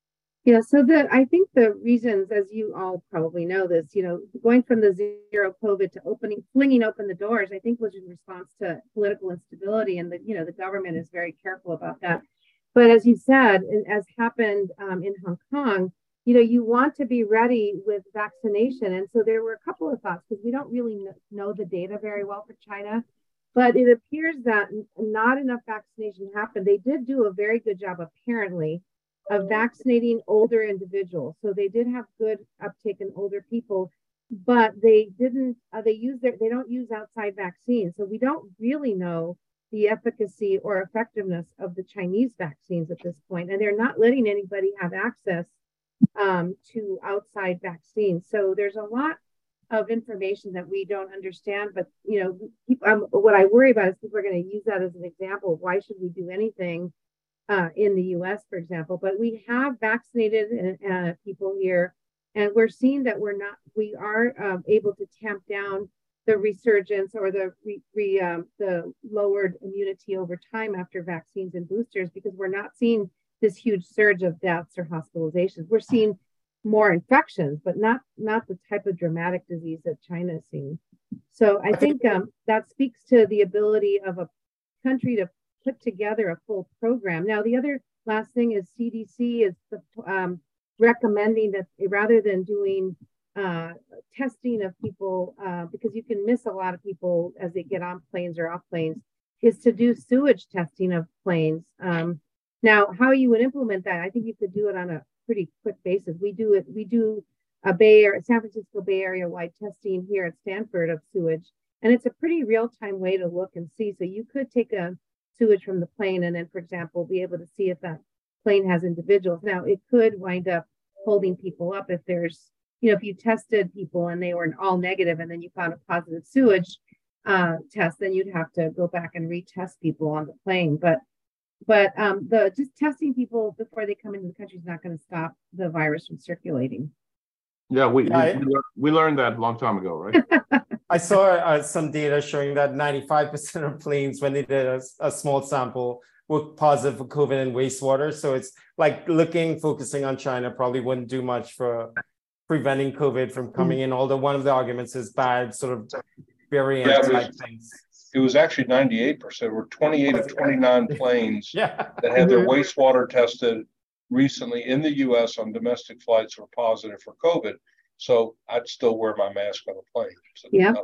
Yeah, so the I think the reasons, as you all probably know this, you know, going from the zero COVID to opening, flinging open the doors, I think was in response to political instability, and the you know the government is very careful about that. But as you said, as happened um, in Hong Kong, you know, you want to be ready with vaccination, and so there were a couple of thoughts because we don't really know the data very well for China. But it appears that not enough vaccination happened. They did do a very good job, apparently, of vaccinating older individuals. So they did have good uptake in older people, but they didn't, uh, they use their, they don't use outside vaccines. So we don't really know the efficacy or effectiveness of the Chinese vaccines at this point, and they're not letting anybody have access um, to outside vaccines. So there's a lot of information that we don't understand. But you know, people, um, what I worry about is people are going to use that as an example why should we do anything uh, in the U.S., for example. But we have vaccinated uh, people here, and we're seeing that we're not. We are um, able to tamp down the resurgence or the re, re um, the lowered immunity over time after vaccines and boosters because we're not seeing this huge surge of deaths or hospitalizations. We're seeing more infections, but not not the type of dramatic disease that China is seeing. So I think um, that speaks to the ability of a country to put together a full program. Now, the other last thing is CDC is um, recommending that rather than doing uh, testing of people, uh, because you can miss a lot of people as they get on planes or off planes, is to do sewage testing of planes. Um, now, how you would implement that, I think you could do it on a pretty quick basis. We do it, we do a Bay Area, San Francisco Bay Area wide testing here at Stanford of sewage. And it's a pretty real time way to look and see. So you could take a sewage from the plane and then, for example, be able to see if that plane has individuals. Now, it could wind up holding people up if there's, you know, if you tested people and they were all negative and then you found a positive sewage uh, test, then you'd have to go back and retest people on the plane. But but um, the just testing people before they come into the country is not going to stop the virus from circulating. Yeah, we, we, we learned that a long time ago, right? <laughs> I saw uh, some data showing that 95% of planes, when they did a, a, small sample, were positive for COVID in wastewater. So it's like looking, focusing on China probably wouldn't do much for preventing COVID from coming in. Although one of the arguments is bad sort of variant yeah, type things it was actually 98%. There were 28 of <laughs> 29 planes yeah. that had their <laughs> wastewater tested recently in the US on domestic flights were positive for COVID. So I'd still wear my mask on the plane. So yeah.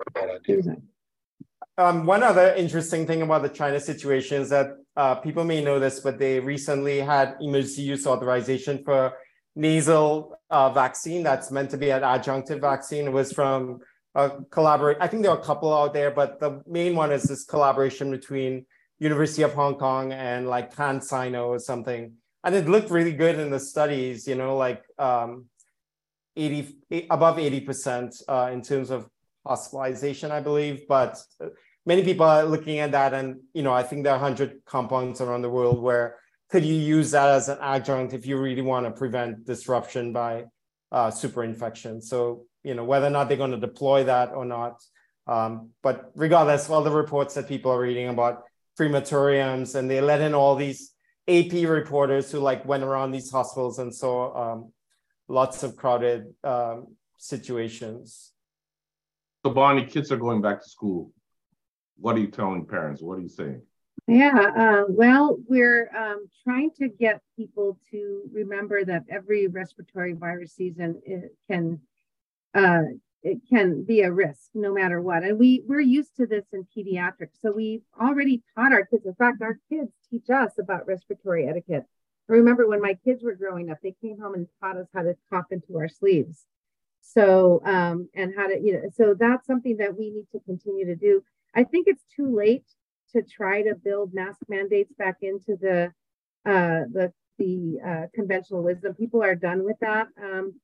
Um, one other interesting thing about the China situation is that uh, people may know this, but they recently had emergency use authorization for nasal uh, vaccine that's meant to be an adjunctive vaccine. It was from a collaborate. I think there are a couple out there, but the main one is this collaboration between University of Hong Kong and like CanSino or something. And it looked really good in the studies, you know, like um, 80, above 80% uh, in terms of hospitalization, I believe. But many people are looking at that. And, you know, I think there are 100 compounds around the world where could you use that as an adjunct if you really want to prevent disruption by uh, superinfection. So you know whether or not they're going to deploy that or not. Um, but regardless, all the reports that people are reading about crematoriums and they let in all these AP reporters who like went around these hospitals and saw um, lots of crowded um, situations. So Bonnie, kids are going back to school. What are you telling parents? What are you saying? Yeah, uh, well, we're um, trying to get people to remember that every respiratory virus season can uh, it can be a risk no matter what. And we we're used to this in pediatrics, so we've already taught our kids. In fact, our kids teach us about respiratory etiquette. I remember when my kids were growing up, they came home and taught us how to cough into our sleeves. So um, and how to you know, so that's something that we need to continue to do. I think it's too late to try to build mask mandates back into the uh, the the uh, conventional wisdom. People are done with that, um,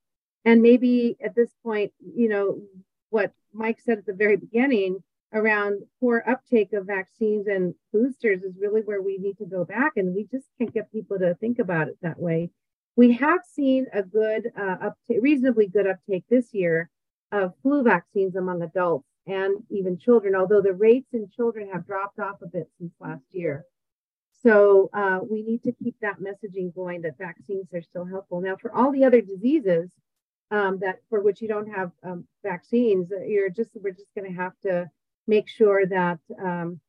and maybe at this point, you know, what Mike said at the very beginning around poor uptake of vaccines and boosters is really where we need to go back, and we just can't get people to think about it that way. We have seen a good uh, uptake, reasonably good uptake this year of flu vaccines among adults and even children, although the rates in children have dropped off a bit since last year. So uh, we need to keep that messaging going that vaccines are still helpful. Now, for all the other diseases um, that for which you don't have um, vaccines, uh, you're just we're just going to have to make sure that um,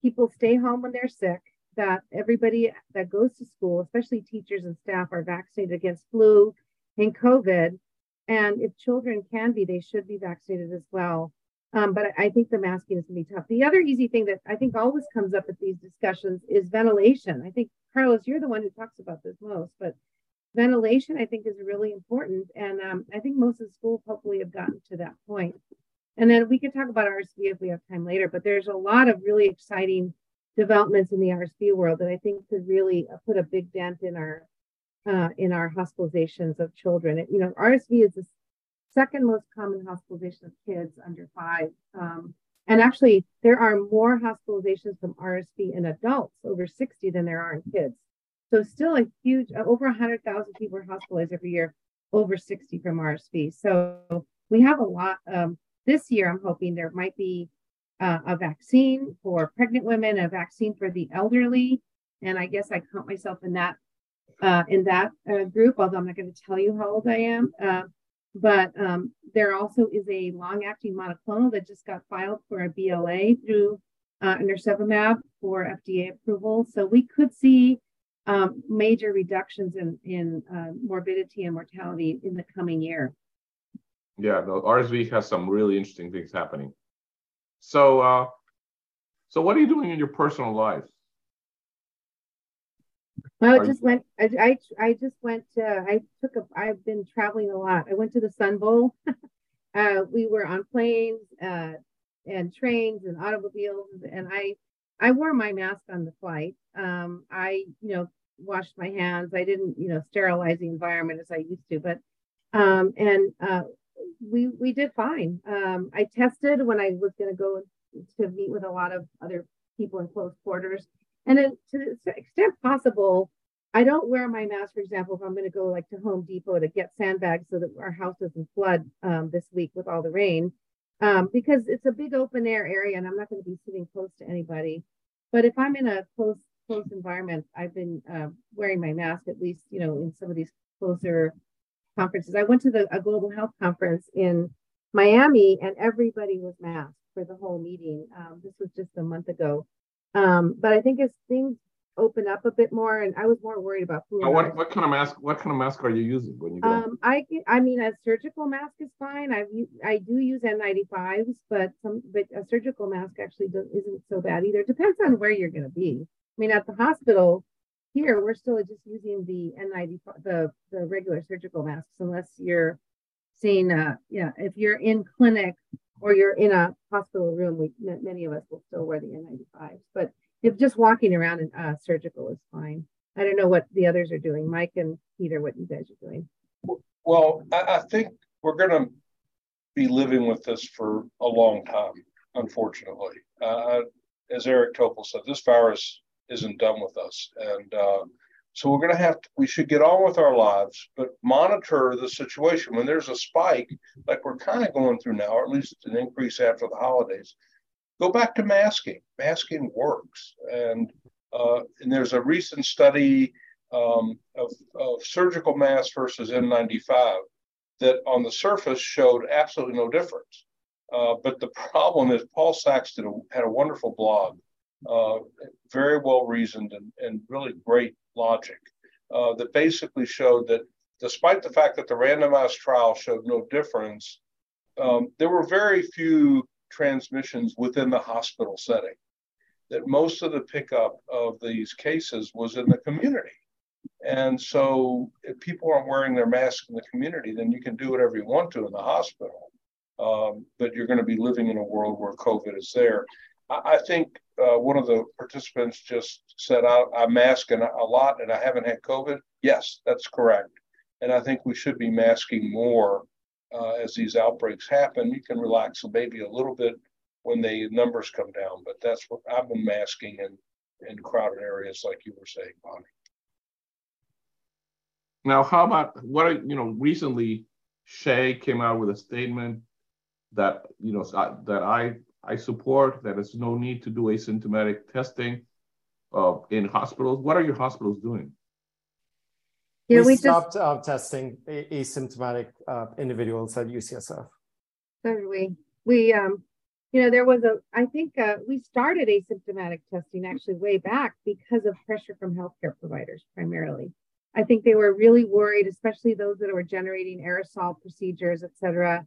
people stay home when they're sick. That everybody that goes to school, especially teachers and staff, are vaccinated against flu and COVID. And if children can be, they should be vaccinated as well. Um, but I think the masking is going to be tough. The other easy thing that I think always comes up at these discussions is ventilation. I think, Carlos, you're the one who talks about this most, but ventilation, I think, is really important. And um, I think most of the schools hopefully have gotten to that point. And then we can talk about RSV if we have time later, but there's a lot of really exciting developments in the RSV world that I think could really uh, put a big dent in our uh, in our hospitalizations of children. you know, RSV is the second most common hospitalization of kids under five. Um, and actually, there are more hospitalizations from RSV in adults over 60 than there are in kids. So, still a huge, uh, over 100,000 people are hospitalized every year, over 60 from RSV. So, we have a lot. Um, this year, I'm hoping there might be uh, a vaccine for pregnant women, a vaccine for the elderly, and I guess I count myself in that uh, in that uh, group. Although I'm not going to tell you how old I am. Uh, but um, there also is a long-acting monoclonal that just got filed for a BLA through uh, nirsevimab for FDA approval. So we could see um, major reductions in, in uh, morbidity and mortality in the coming year. Yeah, the RSV has some really interesting things happening. So, uh, so what are you doing in your personal life? Well, I just went. I, I, I just went. To, I took a. I've been traveling a lot. I went to the Sun Bowl. <laughs> uh, we were on planes uh, and trains and automobiles, and I I wore my mask on the flight. Um, I you know washed my hands. I didn't you know sterilize the environment as I used to, but um, and uh, we we did fine. Um, I tested when I was going to go to meet with a lot of other people in close quarters and then to the extent possible, I don't wear my mask, for example, if I'm going to go like to Home Depot to get sandbags so that our house doesn't flood um, this week with all the rain, um, because it's a big open air area and I'm not going to be sitting close to anybody. But if I'm in a close close environment, I've been uh, wearing my mask at least, you know, in some of these closer conferences. I went to the a global health conference in Miami and everybody was masked for the whole meeting. Um, this was just a month ago. Um, but I think as things open up a bit more, and I was more worried about who. Oh, what, what kind of mask? What kind of mask are you using when you go? Um, I I mean, a surgical mask is fine. I I do use N95s, but some but a surgical mask actually isn't so bad either. Depends on where you're going to be. I mean, at the hospital here, we're still just using the N95, the the regular surgical masks, unless you're seeing, uh, yeah, if you're in clinic or you're in a hospital room, we many of us will still wear the N95s. But if just walking around in uh, surgical is fine. I don't know what the others are doing, Mike and Peter, what you guys are doing. Well, I, I think we're going to be living with this for a long time, unfortunately. Uh, as Eric Topol said, this virus isn't done with us, and uh, so we're going to have to, we should get on with our lives, but monitor the situation. When there's a spike, like we're kind of going through now, or at least an increase after the holidays, go back to masking. Masking works. And, uh, and there's a recent study um, of, of surgical masks versus N95 that on the surface showed absolutely no difference. Uh, but the <laughs> problem is Paul Saxton had a wonderful blog, uh, very well reasoned and, and really great logic uh, that basically showed that despite the fact that the randomized trial showed no difference, um, there were very few transmissions within the hospital setting. That most of the pickup of these cases was in the community. And so, if people aren't wearing their mask in the community, then you can do whatever you want to in the hospital. Um, but you're going to be living in a world where COVID is there. I, think uh, one of the participants just said, I, I'm masking a lot and I haven't had COVID. Yes, that's correct. And I think we should be masking more uh, as these outbreaks happen. You can relax maybe a little bit when the numbers come down, but that's what I've been masking in, in crowded areas, like you were saying, Bonnie. Now, how about what, I you know, recently SHEA came out with a statement that, you know, that I, I support, that there's no need to do asymptomatic testing uh, in hospitals. What are your hospitals doing? Yeah, we, we stopped just, uh, testing asymptomatic uh, individuals at UCSF. So did we. We, um, you know, there was a, I think uh, we started asymptomatic testing actually way back because of pressure from healthcare providers primarily. I think they were really worried, especially those that were generating aerosol procedures, et cetera.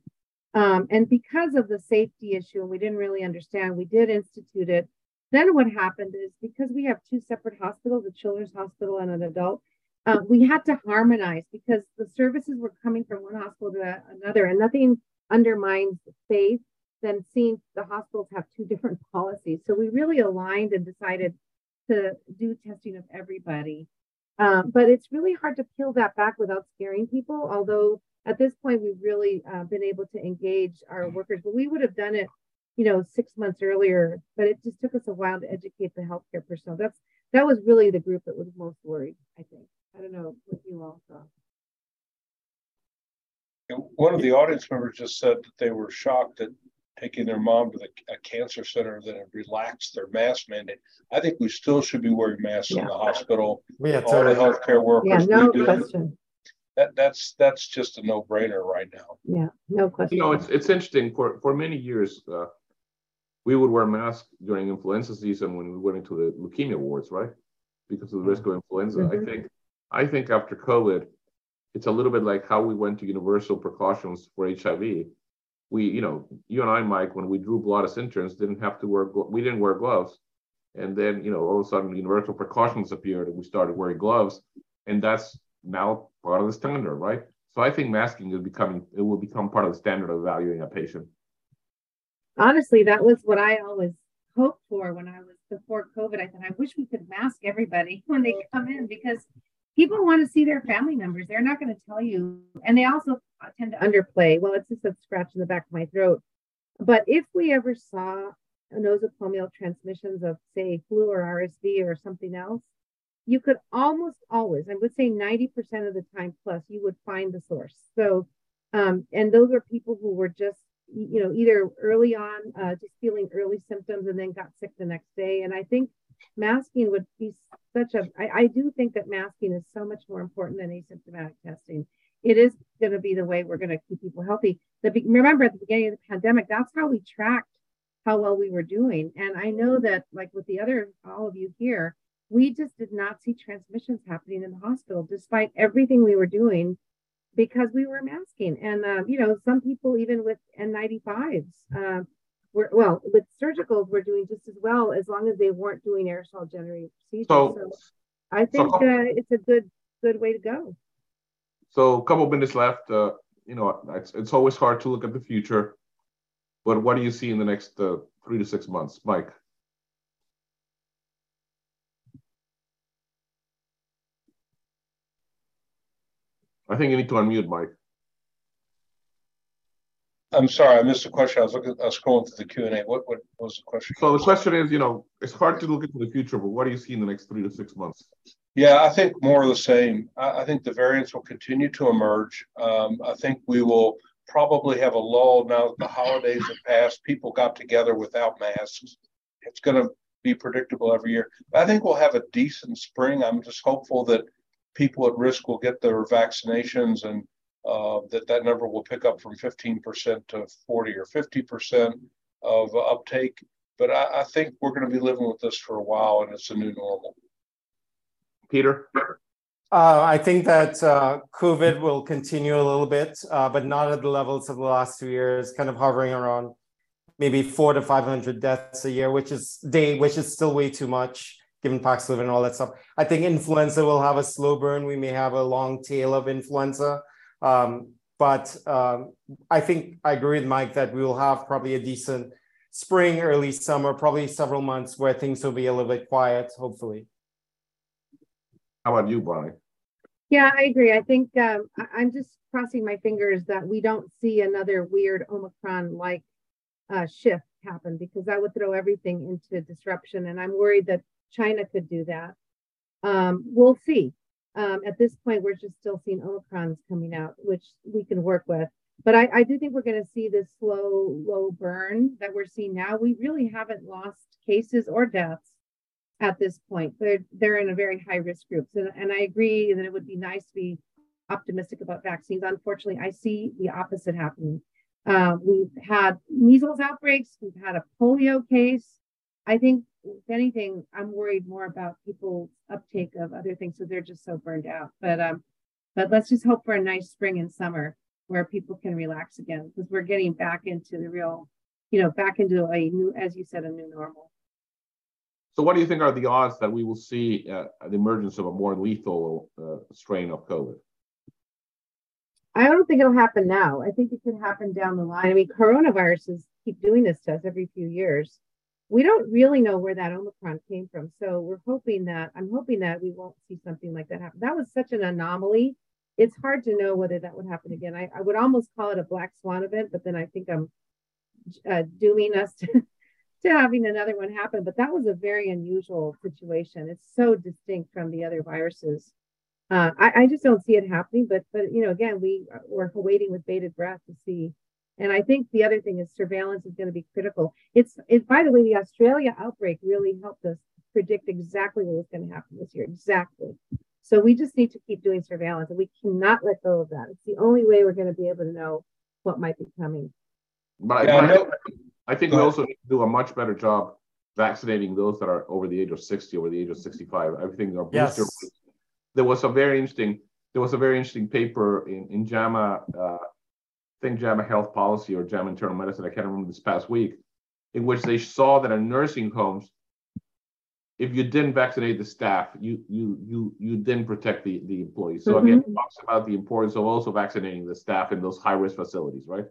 Um, and because of the safety issue, and we didn't really understand, we did institute it. Then what happened is because we have two separate hospitals, a children's hospital and an adult, uh, we had to harmonize because the services were coming from one hospital to another, and nothing undermines faith than seeing the hospitals have two different <laughs> policies. So we really aligned and decided to do testing of everybody. Um, but it's really hard to peel that back without scaring people. Although at this point we've really uh, been able to engage our workers, but we would have done it, you know, six months earlier. But it just took us a while to educate the healthcare personnel. That's that was really the group that was most worried. I think. I don't know what you all thought. One of the audience members just said that they were shocked at taking their mom to the, a cancer center that had relaxed their mask mandate. I think we still should be wearing masks yeah. in the hospital. Yeah, all totally. the healthcare workers. Yeah, no question. That, that's that's just a no-brainer right now. Yeah, no question. You know, it's it's interesting. For for many years, uh, we would wear masks during influenza season when we went into the leukemia wards, right? Because of the risk of influenza. Mm-hmm. I think I think after COVID, it's a little bit like how we went to universal precautions for HIV we, you know, you and I, Mike, when we drew blood as interns, didn't have to wear, we didn't wear gloves. And then, you know, all of a sudden universal precautions appeared and we started wearing gloves. And that's now part of the standard, right? So I think masking is becoming, it will become part of the standard of evaluating a patient. Honestly, that was what I always hoped for when I was before COVID. I thought, I wish we could mask everybody <laughs> when they come in because people want to see their family members. They're not going to tell you. And they also tend to underplay. Well, it's just a scratch in the back of my throat. But if we ever saw nosocomial transmissions of, say, flu or RSV or something else, you could almost always, I would say 90% of the time plus, you would find the source. So, um, and those are people who were just, you know, either early on, uh, just feeling early symptoms and then got sick the next day. And I think masking would be such a, I, I do think that masking is so much more important than asymptomatic testing it is going to be the way we're going to keep people healthy. The, remember at the beginning of the pandemic, that's how we tracked how well we were doing. And I know that, like with the other, all of you here, we just did not see transmissions happening in the hospital despite everything we were doing because we were masking. And, uh, you know, some people, even with N95s, uh, were, well, with surgicals, were doing just as well as long as they weren't doing aerosol generating procedures. So, so I think so, uh, it's a good, good way to go. So a couple of minutes left. Uh, you know, it's, it's always hard to look at the future, but what do you see in the next uh, three to six months, Mike? I think you need to unmute, Mike. I'm sorry, I missed the question. I was looking, I was scrolling through the Q and A. What, what was the question? So the question is, you know, it's hard to look into the future, but what do you see in the next three to six months? Yeah, I think more of the same. I, I think the variants will continue to emerge. Um, I think we will probably have a lull now that the holidays have passed. People got together without masks. It's going to be predictable every year. I think we'll have a decent spring. I'm just hopeful that people at risk will get their vaccinations and uh, that that number will pick up from 15% to 40 or 50% of uptake. But I, I think we're going to be living with this for a while, and it's a new normal. Peter? Uh, I think that uh, COVID will continue a little bit, uh, but not at the levels of the last two years, kind of hovering around maybe four to 500 deaths a year, which is day, which is still way too much given Paxlovid and all that stuff. I think influenza will have a slow burn. We may have a long tail of influenza. Um, but um, I think I agree with Mike that we will have probably a decent spring, early summer, probably several months where things will be a little bit quiet, hopefully. How about you, Bonnie? Yeah, I agree. I think um, I- am just crossing my fingers that we don't see another weird Omicron like uh, shift happen because that would throw everything into disruption. And I'm worried that China could do that. Um, we'll see. Um, at this point, we're just still seeing Omicrons coming out, which we can work with. But I, I do think we're going to see this slow, low burn that we're seeing now. We really haven't lost cases or deaths at this point. They're they're in a very high risk group. So, and I agree that it would be nice to be optimistic about vaccines. Unfortunately, I see the opposite happening. Uh, we've had measles outbreaks. We've had a polio case. I think, if anything, I'm worried more about people's uptake of other things. So they're just so burned out. But um, but let's just hope for a nice spring and summer where people can relax again because we're getting back into the real, you know, back into a new, as you said, a new normal. So, what do you think are the odds that we will see uh, the emergence of a more lethal uh, strain of COVID? I don't think it'll happen now. I think it could happen down the line. I mean, coronaviruses keep doing this to us every few years. We don't really know where that Omicron came from. So we're hoping that I'm hoping that we won't see something like that happen. That was such an anomaly. It's hard to know whether that would happen again. I, I would almost call it a black swan event, but then I think I'm uh, dooming us <laughs> to, to having another one happen. But that was a very unusual situation. It's so distinct from the other viruses. Uh, I, I, just don't see it happening. But but you know, again, we we're waiting with bated breath to see. And I think the other thing is surveillance is going to be critical. It's it. By the way, the Australia outbreak really helped us predict exactly what was going to happen this year. Exactly. So we just need to keep doing surveillance, and we cannot let go of that. It's the only way we're going to be able to know what might be coming. But yeah, I, I think we also need to do a much better job vaccinating those that are over the age of 60, over the age of 65. I think our booster. Yes. There was a very interesting. There was a very interesting paper in in JAMA. Uh, I think JAMA Health Policy or JAMA Internal Medicine. I can't remember this past week, in which they saw that in nursing homes, if you didn't vaccinate the staff, you you you you didn't protect the the employees. So mm-hmm. again, it talks about the importance of also vaccinating the staff in those high risk facilities, right?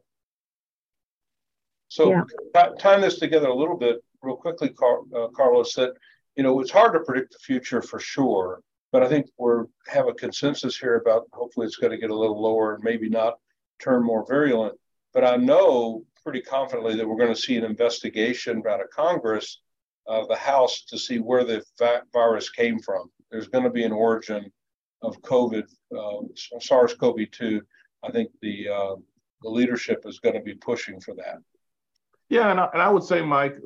So yeah. tying this together a little bit, real quickly, Car- uh, Carlos, that you know it's hard to predict the future for sure, but I think we're have a consensus here about hopefully it's going to get a little lower and maybe not turn more virulent. But I know pretty confidently that we're going to see an investigation out of Congress, of the House, to see where the virus came from. There's going to be an origin of COVID, uh, SARS-CoV-2. I think the uh, the leadership is going to be pushing for that. Yeah, and I, and I would say, Mike,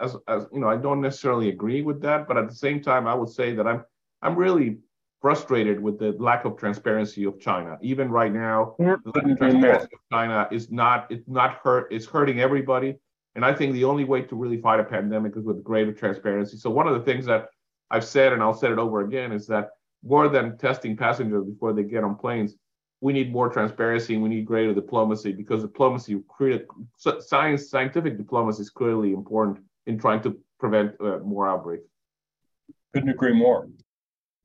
as, as you know, I don't necessarily agree with that, but at the same time, I would say that I'm I'm really frustrated with the lack of transparency of China. Even right now, the lack of transparency of China is not it's not hurt it's hurting everybody. And I think the only way to really fight a pandemic is with greater transparency. So one of the things that I've said, and I'll say it over again, is that more than testing passengers before they get on planes, we need more transparency and we need greater diplomacy because diplomacy, science, scientific diplomacy is clearly important in trying to prevent uh, more outbreaks. Couldn't agree more.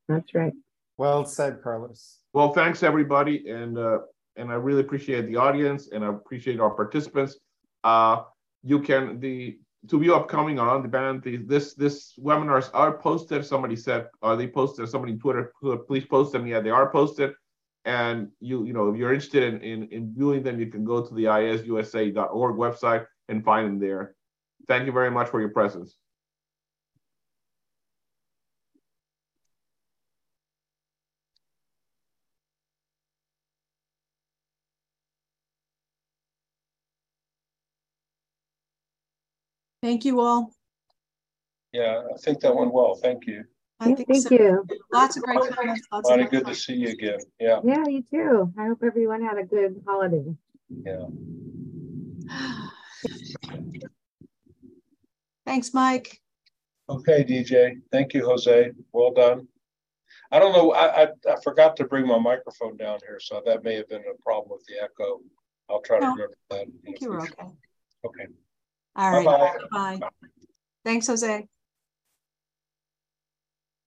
That's right. Well said, Carlos. Well, thanks everybody, and uh, and I really appreciate the audience and I appreciate our participants. Uh, you can the to view upcoming or on demand the, this this webinars are posted. Somebody said, are they posted? Somebody on Twitter, please post them. Yeah, they are posted and you you know if you're interested in, in, in viewing them you can go to the iasusa.org website and find them there thank you very much for your presence Thank you all. Yeah, I think that went well. Thank you. I think Thank so. you. Lots of great comments. Lots Bonnie, good to see you again. Yeah. Yeah, you too. I hope everyone had a good holiday. Yeah. <sighs> Thanks, Mike. Okay, DJ. Thank you, Jose. Well done. I don't know. I, I, I forgot to bring my microphone down here, so that may have been a problem with the echo. I'll try no, to remember that. I think you were okay. Okay. All right. Bye-bye. Thanks, Jose.